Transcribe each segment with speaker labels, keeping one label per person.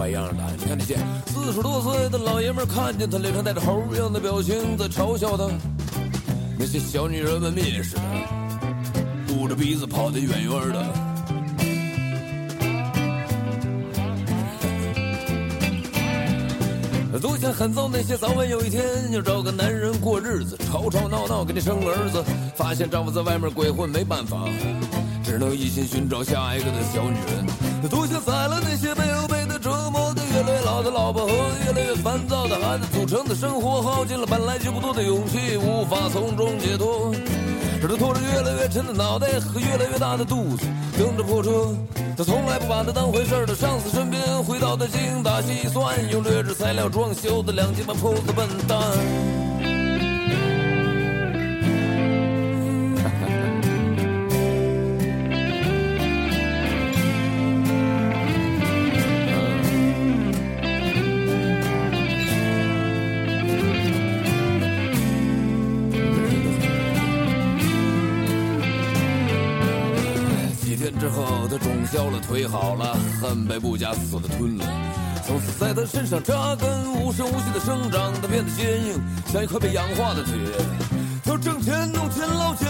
Speaker 1: 怪样的。你看那些四十多岁的老爷们，看见他脸上带着猴一样的表情，在嘲笑他；那些小女人们蔑视他，捂着鼻子跑得远远的。多想狠揍那些早晚有一天要找个男人过日子，吵吵闹闹给你生儿子，发现丈夫在外面鬼混没办法，只能一心寻找下一个的小女人。多想宰了那些我的老婆和越来越烦躁的孩子组成的生活，耗尽了本来就不多的勇气，无法从中解脱。只能拖着越来越沉的脑袋和越来越大的肚子，蹬着破车。他从来不把他当回事儿的上司身边，回到他精打细算，用劣质材料装修的两间半铺子笨蛋。腿好了，恨被不假思索的吞了。从此在他身上扎根，无声无息的生长，他变得坚硬，像一块被氧化的铁。他挣钱，弄钱，捞钱，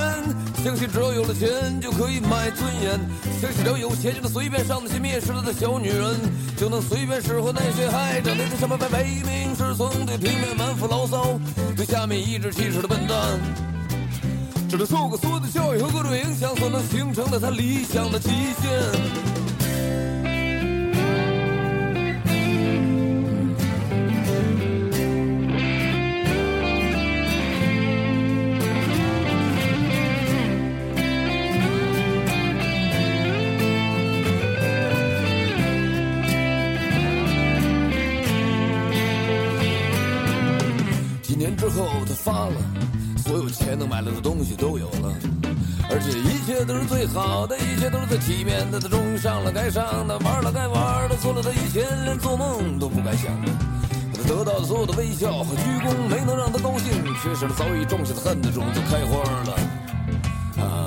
Speaker 1: 相信只要有了钱就可以买尊严，相信只要有钱就能随便上那些蔑视他的小女人，就能随便使唤那些还整天在上面唯命是从，对平面满腹牢骚，对下面颐指气使的笨蛋。只能受过所有的教育和各种影响所能形成的他理想的极限。发了。所有钱能买来的东西都有了，而且一切都是最好的，一切都是最体面的。他终于上了该上的，玩了该玩的，做了他以前连做梦都不敢想的。他得到的所有的微笑和鞠躬，没能让他高兴，却使他早已种下的恨的种子开花了。啊！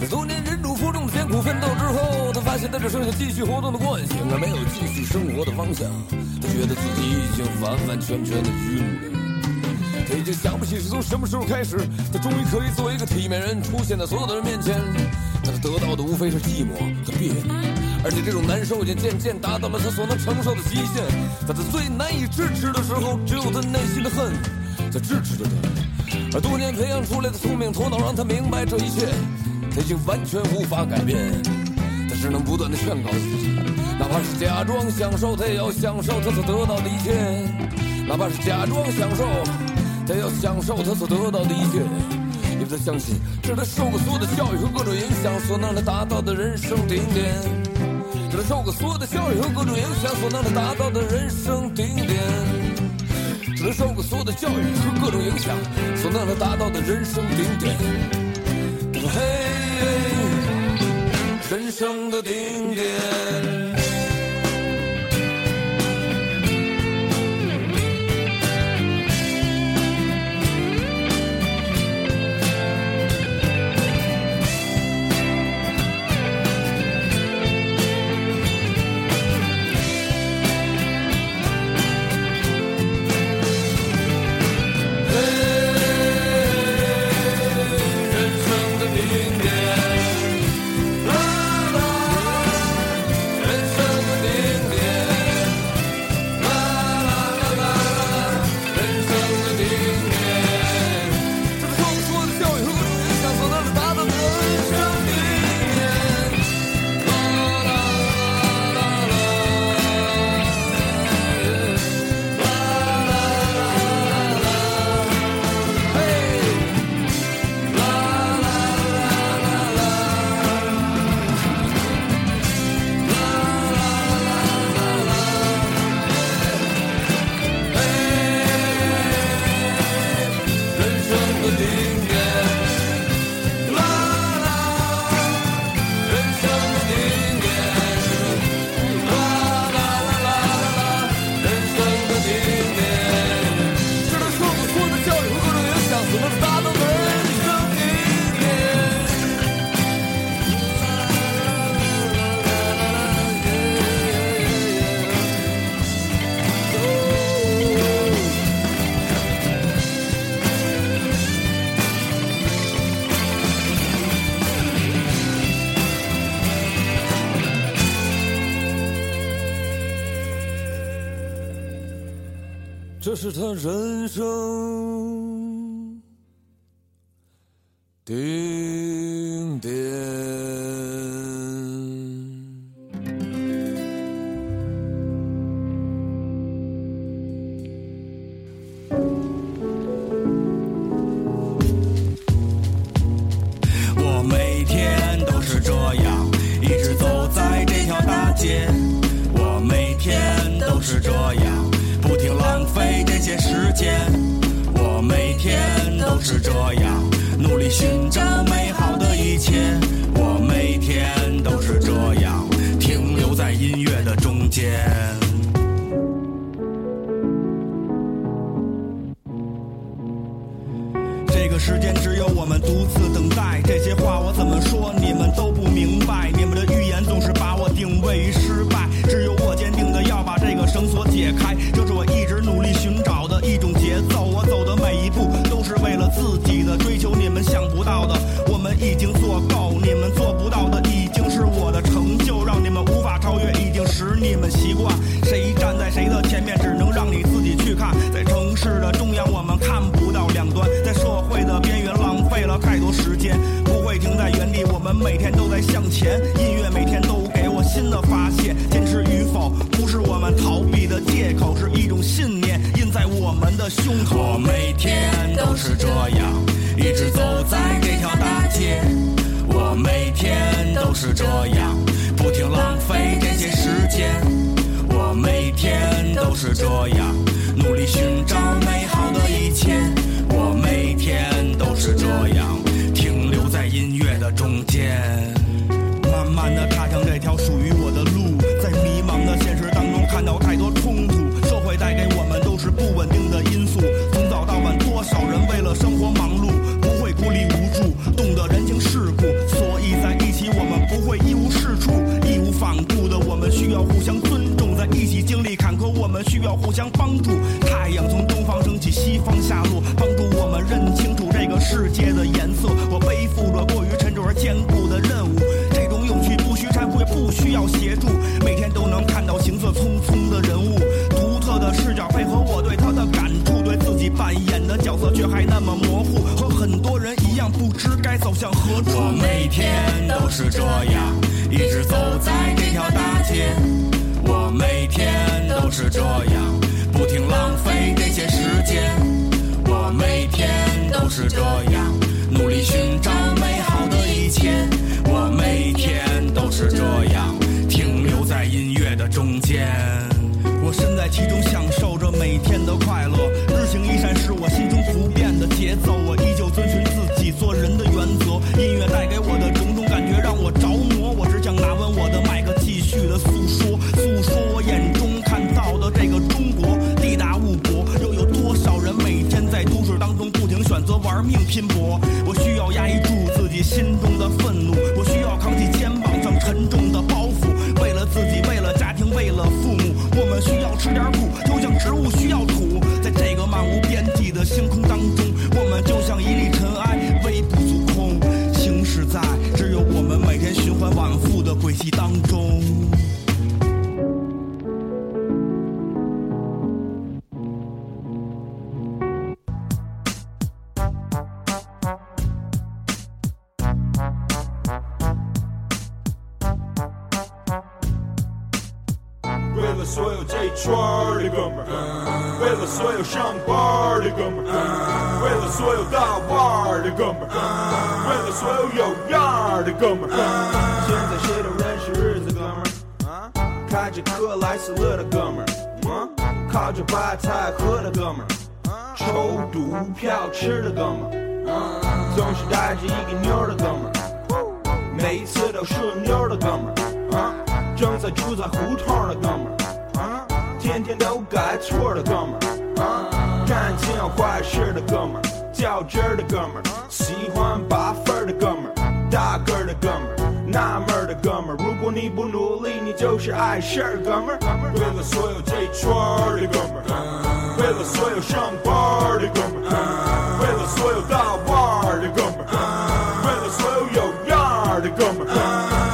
Speaker 1: 在多年忍辱负重的艰苦奋斗之后，他发现他只剩下继续活动的惯性，而没有继续生活的方向。他觉得自己已经完完全全的晕了。已经想不起是从什么时候开始，他终于可以作为一个体面人出现在所有的人面前。但他得到的无非是寂寞和别扭，而且这种难受已经渐渐达到了他所能承受的极限。在他最难以支持的时候，只有他内心的恨在支持着他。而多年培养出来的聪明头脑让他明白这一切，他已经完全无法改变。他只能不断的劝告自己，哪怕是假装享受，他也要享受他所得到的一切；哪怕是假装享受。他要享受他所得到的一切，因为他相信这是他受过所有的教育和各种影响所能他达到的人生顶点。这是他受过所有的教育和各种影响所能他达到的人生顶点。这是他受过所有的教育和各种影响所能他达到的人生顶点。嘿，人生的顶点。人生顶点。
Speaker 2: 我每天都是这样，一直走在这条大街。些时间。我每天都是这样，努力寻找美好的一切。我每天都是这样，停留在音乐的中间。这个时间只有我们独自等待。这些话我怎么是这样，不停浪费这些时间。我每天都是这样，努力寻找美好的一切。我每天都是这样，需要互相帮助。太阳从东方升起，西方下落，帮助我们认清楚这个世界的颜色。我背负着过于沉重而坚固的任务，这种勇气不需忏悔，不需要协助，每天都能看到行色匆匆的人物，独特的视角配合我对他的感触，对自己扮演的角色却还那么模糊，和很多人一样不知该走向何处。我每天都是这样，一直走在这条大街。每天都是这样，不停浪费这些时间。我每天都是这样，努力寻找美好的一切。我每天都是这样，停留在音乐的中间。我身在其中，享受着每天的快乐。日行一善是我心中不变的节奏，我心中的
Speaker 3: 开着克莱斯勒的哥们儿，啊，靠着白菜喝的哥们儿，抽毒票吃的哥们儿，总是带着一个妞的哥们儿，每一次都顺溜的哥们儿，啊，正在住在胡同的哥们儿，啊，天天都改错的哥们儿，啊，干尽坏事的哥们儿，较真儿的哥们儿，喜欢拔分儿的哥们儿，大个儿的哥们儿，纳闷儿的哥们儿，如果你不努力，你就是碍事儿，哥们儿。为了所有这圈儿的哥们儿，为了所有上班的哥们儿，为了所有大腕儿的哥们儿，为了所有有样儿的哥们儿。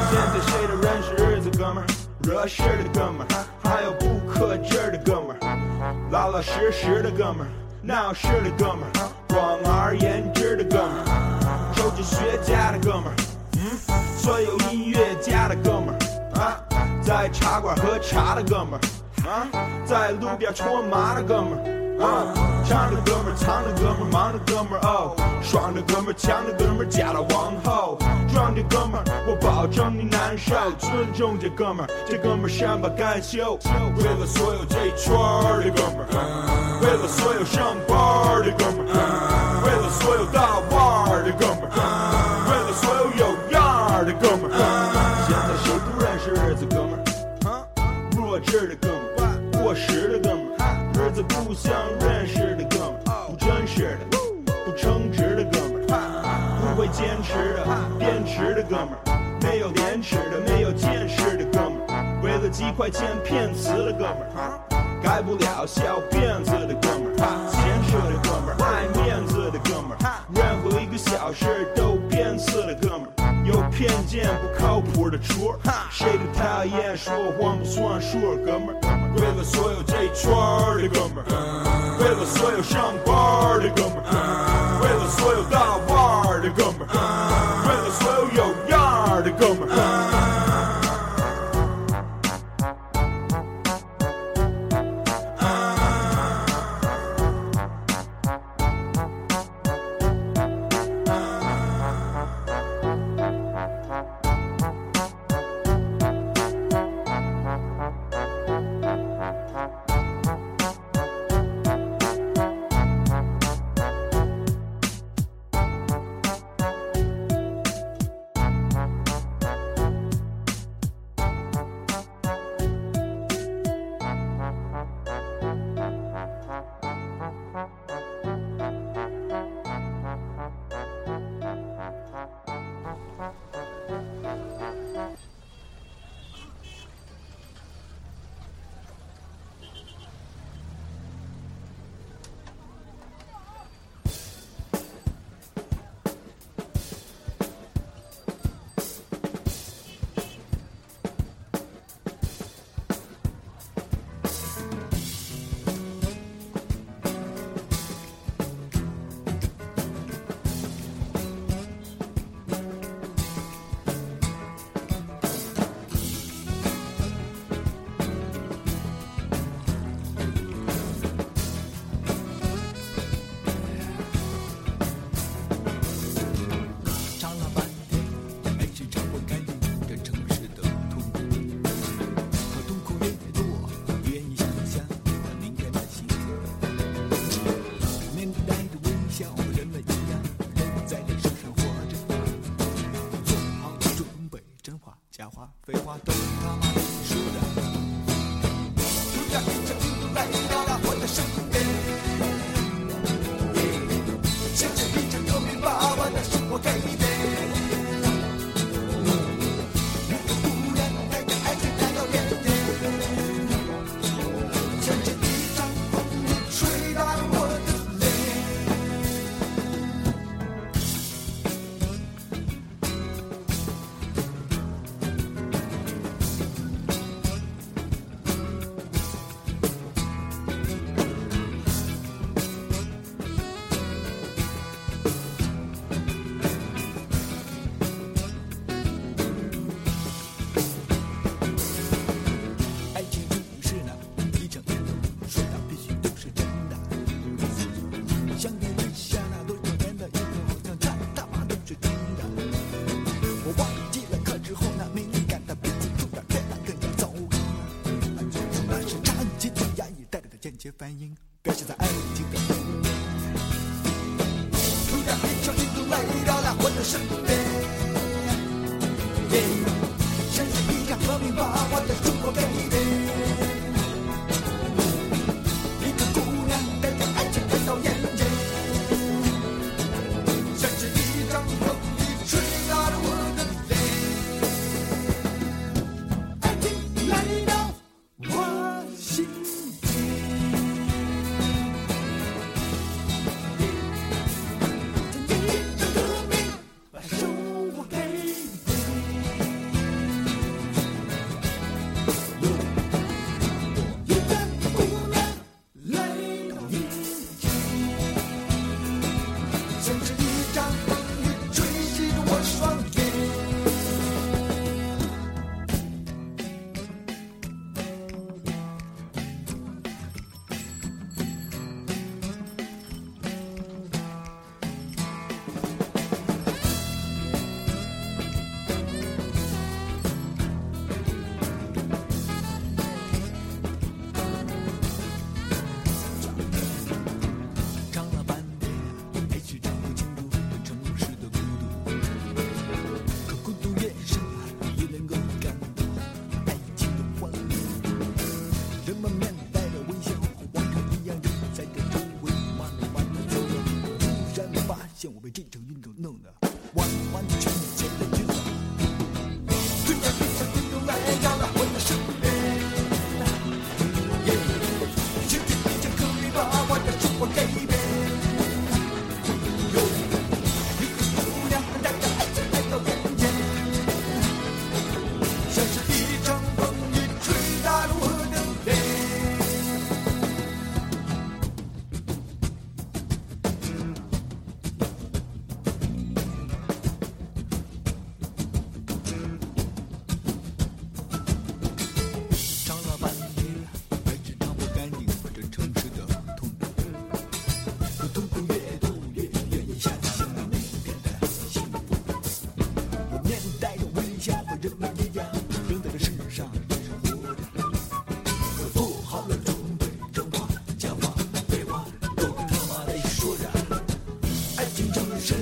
Speaker 3: 现在谁都认识日子，哥们儿，惹事儿的哥们儿，还有不克制儿的哥们儿，老老实实的哥们儿，闹事的哥们儿，广而言之的哥们儿，学家的哥们儿，嗯，所有音乐家的哥们儿。啊，在茶馆喝茶的哥们儿。啊，在路边搓麻的哥们儿。啊，唱的哥们儿，藏的哥们儿，忙的哥们儿哦，爽的哥们儿，强的哥们儿，假的王后，壮的哥们儿，我保证你难受，尊重这哥们儿，这哥们儿善罢甘休，为了所有这圈儿的哥们儿，为了所有上班儿的哥们儿，为了所有大腕儿的哥们儿，为了所有有样儿的哥们儿，现在谁不认识日子哥们儿？啊，弱智的哥们儿，过时的哥们儿，日子不像认识的哥们儿，不真实的，不称职的哥们儿，不会坚持的，变迟的哥们儿，没有廉耻的，没有见识的哥们儿，为了几块钱骗词的哥们儿，改不了小辫子的哥们儿，闲扯的哥们儿，爱面子的哥们儿，任何一个小事都变色的哥们儿。有偏见不靠谱的戳，谁都讨厌说谎不算数，哥们儿。为了所有这圈儿的哥们儿，为了所有上班儿的哥们儿，为了所有大腕儿的哥们儿，为了所有有样儿的哥们儿。
Speaker 4: 反应，表现在爱听的后面。突然一场病毒来到了我的身边。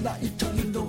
Speaker 4: 那一场运动，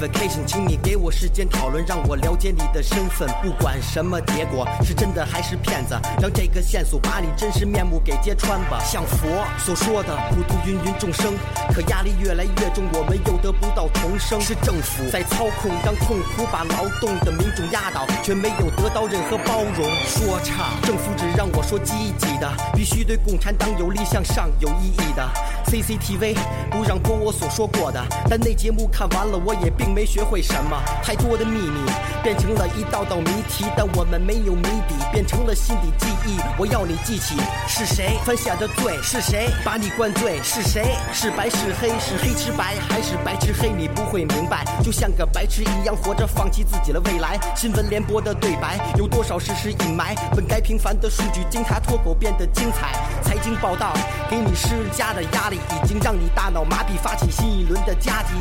Speaker 5: vacation，请你给我时间讨论，让我了解你的身份。不管什么结果，是真的还是骗子，让这个线索把你真实面目给揭穿吧。像佛所说的，普度芸芸众生，可压力越来越重，我们又得不到重生。是政府在操控，让痛苦把劳动的民众压倒，却没有得到任何包容。说唱，政府只让我说积极的，必须对共产党有利向上有意义的。CCTV 不让播我所说过的，但那节目看完了，我也并没学会什么。太多的秘密变成了一道道谜题，但我们没有谜底，变成了心底记忆。我要你记起是谁犯下的罪，是谁把你灌醉，是谁是白是黑，是黑吃白还是白吃黑？你不会明白，就像个白痴一样活着，放弃自己的未来。新闻联播的对白有多少事实隐瞒？本该平凡的数据经他脱口变得精彩。财经报道给你施加的压力，已经让你大脑麻痹，发起新一轮的夹击。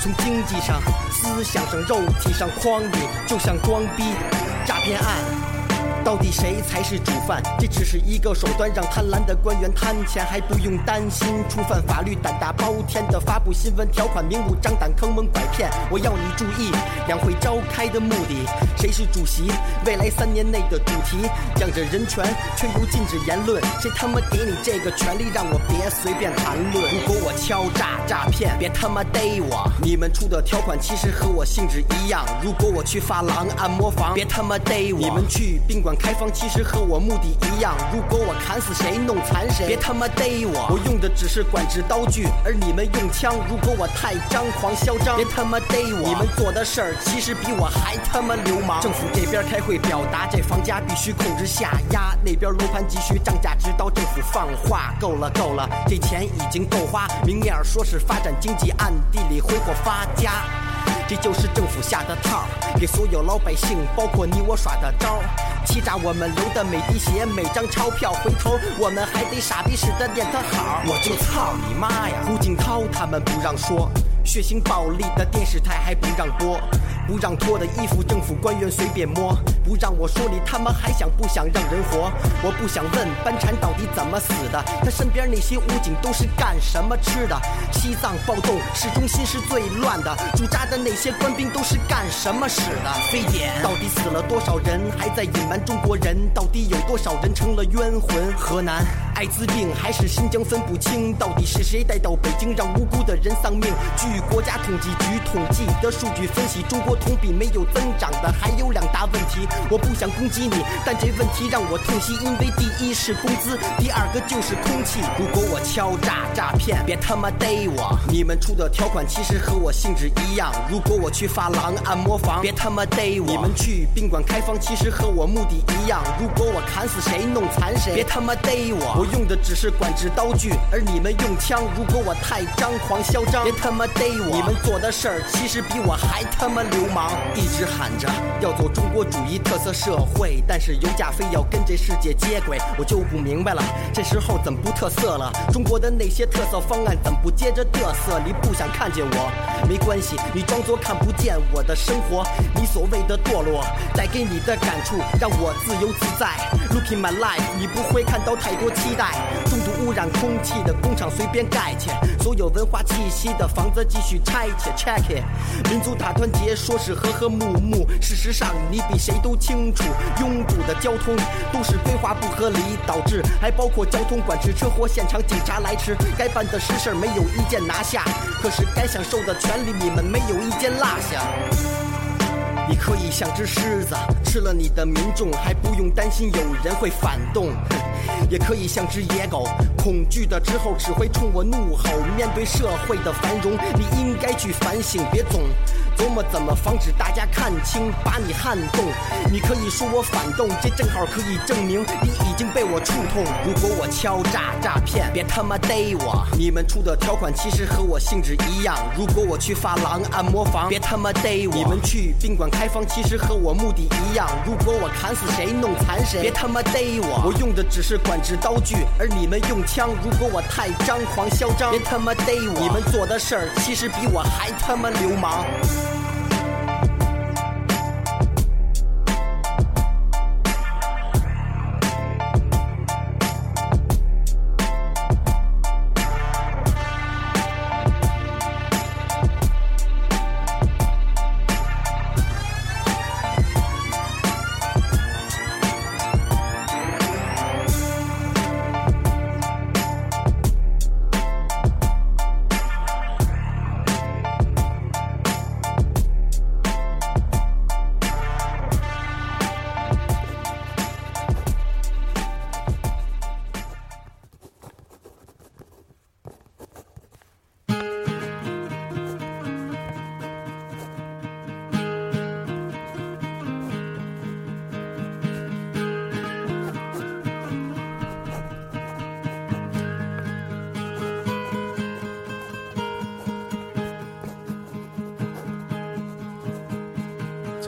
Speaker 5: 从经济上、思想上、肉体上诓你，就像装逼。诈骗案，到底谁才是主犯？这只是一个手段，让贪婪的官员贪钱，还不用担心触犯法律，胆大包天的发布新闻条款，明目张胆坑蒙拐骗。我要你注意，两会召开的目的，谁是主席？未来三年内的主题，讲着人权，却又禁止言论。谁他妈给你这个权利，让我别随便谈论？如果我敲诈诈骗，别他妈逮我！你们出的条款其实和我性质一样。如果我去发廊按摩房，别他妈逮我！你们去宾馆开房，其实和我目的一样。如果我砍死谁，弄残谁，别他妈逮我！我用的只是管制刀具，而你们用枪。如果我太张狂嚣张，别他妈逮我！你们做的事儿其实比我还他妈流氓。政府这边开会表达，这房价必须控制下压，那边楼盘急需涨价，直到政府放话。够了够了，这钱已经够花，明面说是发展经济，暗地里挥霍发家。这就是政府下的套儿，给所有老百姓，包括你我耍的招儿，欺诈我们流的每滴血、每张钞票，回头我们还得傻逼似的念他好。我就操你妈呀！胡锦涛他们不让说，血腥暴力的电视台还不让播，不让脱的衣服政府官员随便摸，不让我说你他妈还想不想让人活？我不想问班禅到底怎么死的，他身边那些武警都是干什么吃的？西藏暴动市中心是最乱的，驻扎的那些官兵都是干什么使的？非典到底死了多少人？还在隐瞒中国人？到底有多少人成了冤魂？河南艾滋病还是新疆分不清，到底是谁带到北京让无辜的人丧命？据国家统计局统计的数据分析，中国同比没有增长的还有两大问题。我不想攻击你，但这问题让我痛惜，因为第一是工资，第二个就是空气。如果我敲诈诈骗，别他妈逮我！你们出的条款其实和我性质一样。如果我去发廊按摩房，别他妈逮我！你们去宾馆开房，其实和我目的一样。如果我砍死谁，弄残谁，别他妈逮我！我用的只是管制刀具，而你们用枪。如果我太张狂嚣张，别他妈逮我！你们做的事儿其实比我还他妈流氓，一直喊着要走中国主义特色社会，但是油价非要跟这世界接轨，我就不明白了，这时候怎么不特色了？中国的那些特色方案怎么不接着嘚瑟？你不想看见我，没关系，你装作看不见我的生活，你所谓的堕落带给你的感触让我自由自在。Look in my life，你不会看到太多期待，重度污染空气的工厂随便盖去，所有文化气息的房子继续拆去，check it。民族大团结说是和和睦睦，事实上你比谁都清楚，拥堵的交通都是规划不合理导致，还包括交通管制、车祸现场警察来迟，该办的实事没有一件拿下，可是该享受的权利你们没有一件落下。你可以像只狮子，吃了你的民众，还不用担心有人会反动；也可以像只野狗，恐惧的之后只会冲我怒吼。面对社会的繁荣，你应该去反省，别总琢磨怎么防止大家看清，把你撼动。你可以说我反动，这正好可以证明你已经被我触痛。如果我敲诈诈骗，别他妈逮我！你们出的条款其实和我性质一样。如果我去发廊按摩房，别他妈逮我！你们去宾馆开房，其实和我目的一样。如果我砍死谁，弄残谁，别他妈逮我！我用的只是管制刀具，而你们用枪。如果我太张狂嚣张，别他妈逮我！你们做的事儿其实比我还他妈流氓。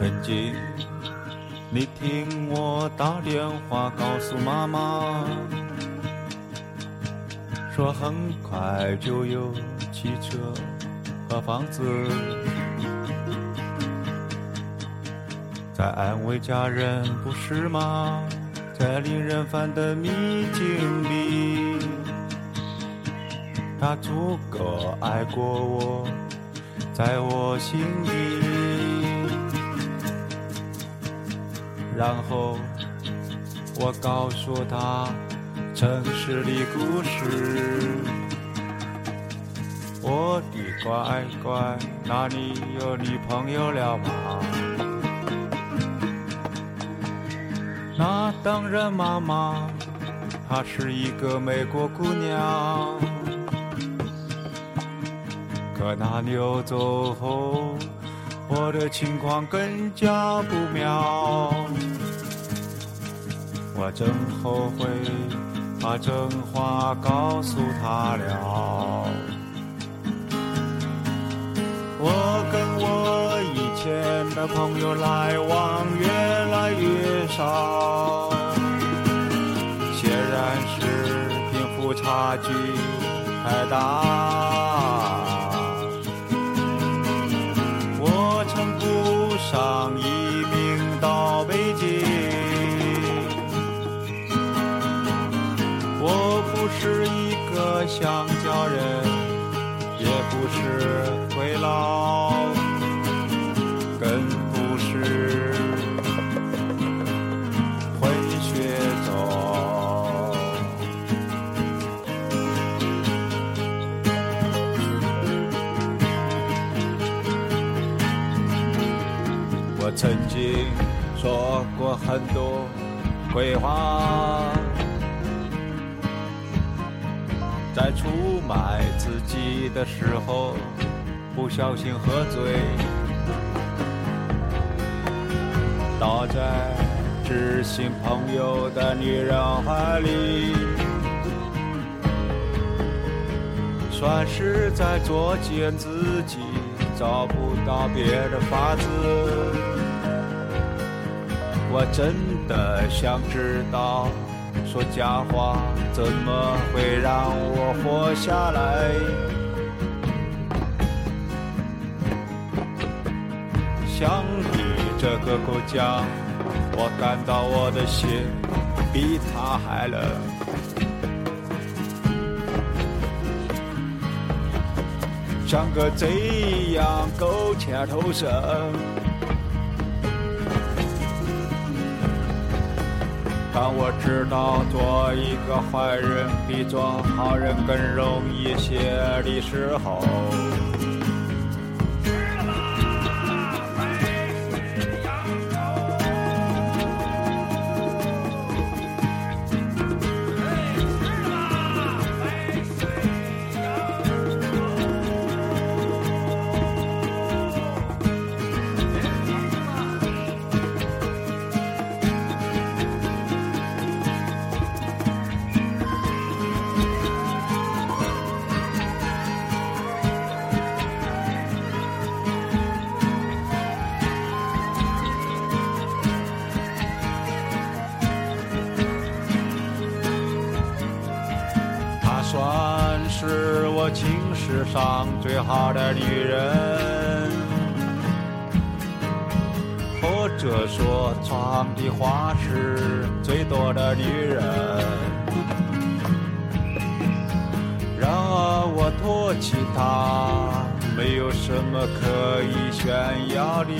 Speaker 6: 曾经，你听我打电话告诉妈妈，说很快就有汽车和房子，在安慰家人，不是吗？在令人烦的秘境里，他足够爱过我，在我心底。然后我告诉他城市的故事。我的乖乖，那你有女朋友了吗？那当然，妈妈，她是一个美国姑娘。可那妞走后，我的情况更加不妙。我真后悔把真话告诉他了。我跟我以前的朋友来往越来越少，显然是贫富差距太大。个香蕉人。也不是回老，更不是混血种。我曾经说过很多鬼话。在出卖自己的时候，不小心喝醉，倒在知心朋友的女人怀里，算是在作践自己，找不到别的法子。我真的想知道。说假话怎么会让我活下来？相比这个国家，我感到我的心比他还冷。像个贼一样苟且偷生。但我知道，做一个坏人比做好人更容易些的时候。情史上最好的女人，或者说闯的花是最多的女人。然而我唾弃她，没有什么可以炫耀的。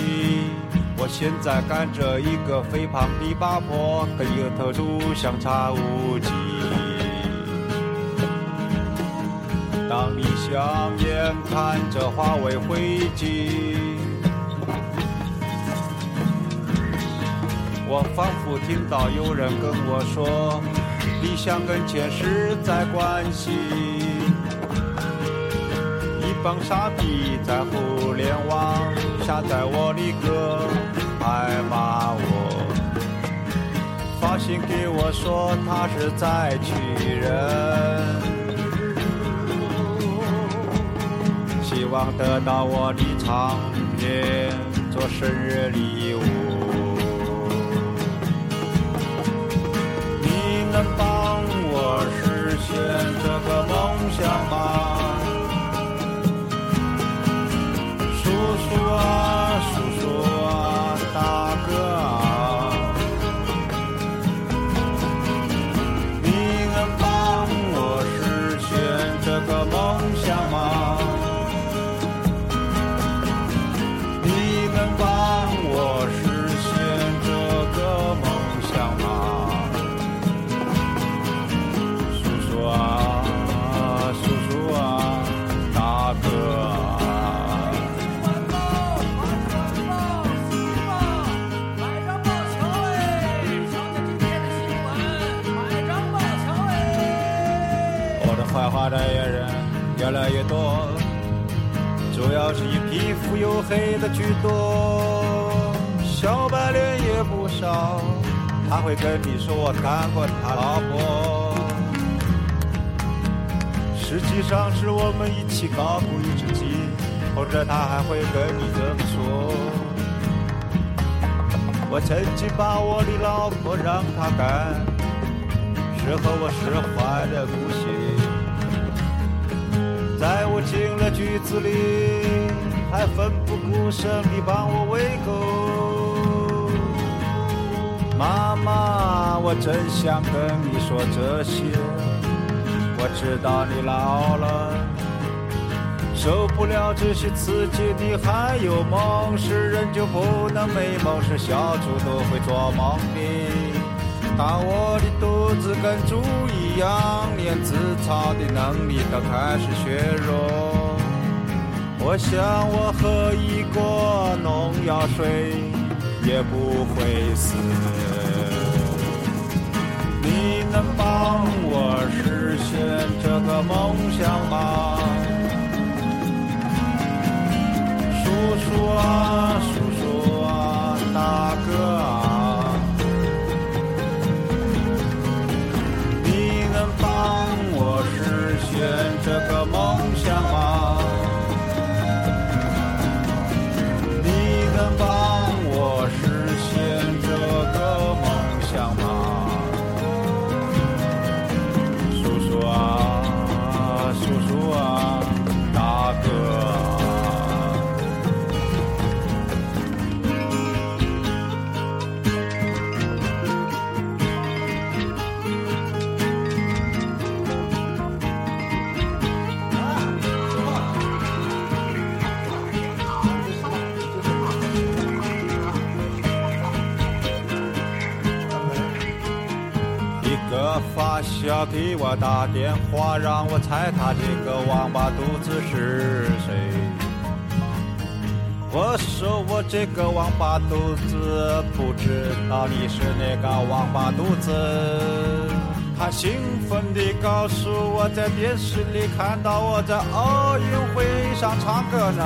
Speaker 6: 我现在干着一个肥胖的八婆，跟一头猪相差无几。当你香眼看着化为灰烬，我仿佛听到有人跟我说，理想跟钱实在关系。一帮傻逼在互联网下载我的歌，还骂我，发信给我说他是在取人。望得到我的唱片，做做生日礼物。黑的居多，小白脸也不少。他会跟你说我干过他老婆，实际上是我们一起搞过一只鸡，或者他还会跟你这么说。我曾经把我的老婆让他干。是和我释怀的不行。在我进了局子里，还奋不顾身地帮我喂狗。妈妈，我真想跟你说这些，我知道你老了，受不了这些刺激，你还有梦，是人就不能没梦，是小猪都会做梦的。当我的肚子跟猪一样，连自嘲的能力都开始削弱。我想我喝一锅农药水也不会死。你能帮我实现这个梦想吗？叔叔啊，叔叔啊，大哥啊。我打电话，让我猜他这个王八犊子是谁。我说我这个王八犊子不知道你是哪个王八犊子。他兴奋地告诉我在电视里看到我在奥运会上唱歌呢。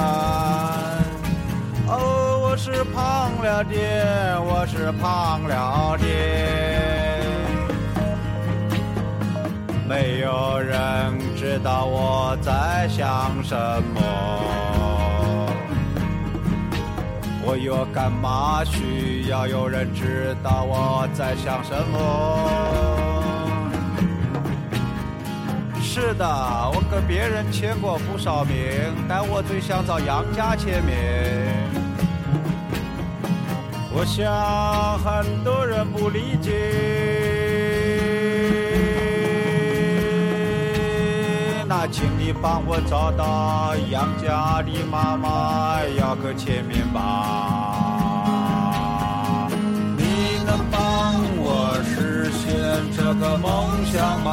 Speaker 6: 哦，我是胖了点，我是胖了点。没有人知道我在想什么，我又干嘛需要有人知道我在想什么？是的，我跟别人签过不少名，但我最想找杨家签名。我想很多人不理解，请你帮我找到杨家的妈妈，要个签名吧。你能帮我实现这个梦想吗？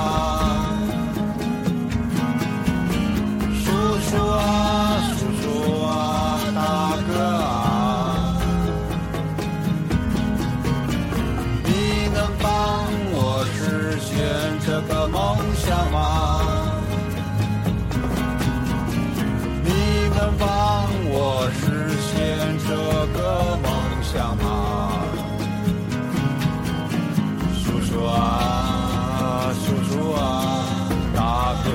Speaker 6: 叔叔啊，想吗，叔叔啊，叔叔啊，大哥。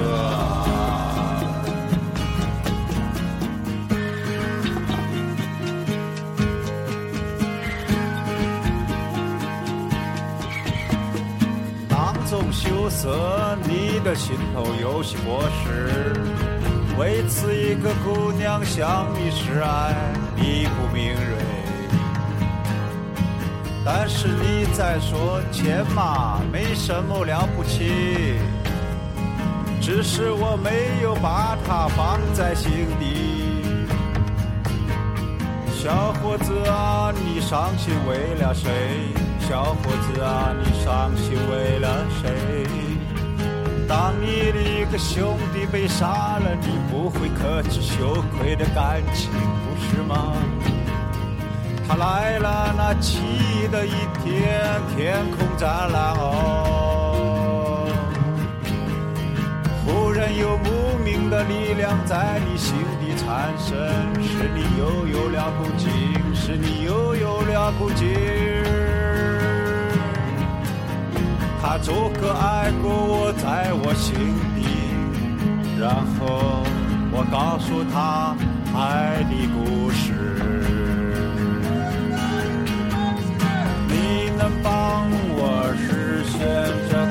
Speaker 6: 囊中羞涩，你的心头有些过失。为此，一个姑娘向你示爱，你不明。但是你在说钱嘛，没什么了不起，只是我没有把它放在心底。小伙子啊，你伤心为了谁？小伙子啊，你伤心为了谁？当你的一个兄弟被杀了，你不会克制羞愧的感情，不是吗？他来了那奇异的一天，天空湛蓝哦，忽然有莫名的力量在你心底产生，使你又有了股劲，使你又有了股劲儿。他逐个爱过我，在我心底，然后我告诉他爱的故事。当我实现。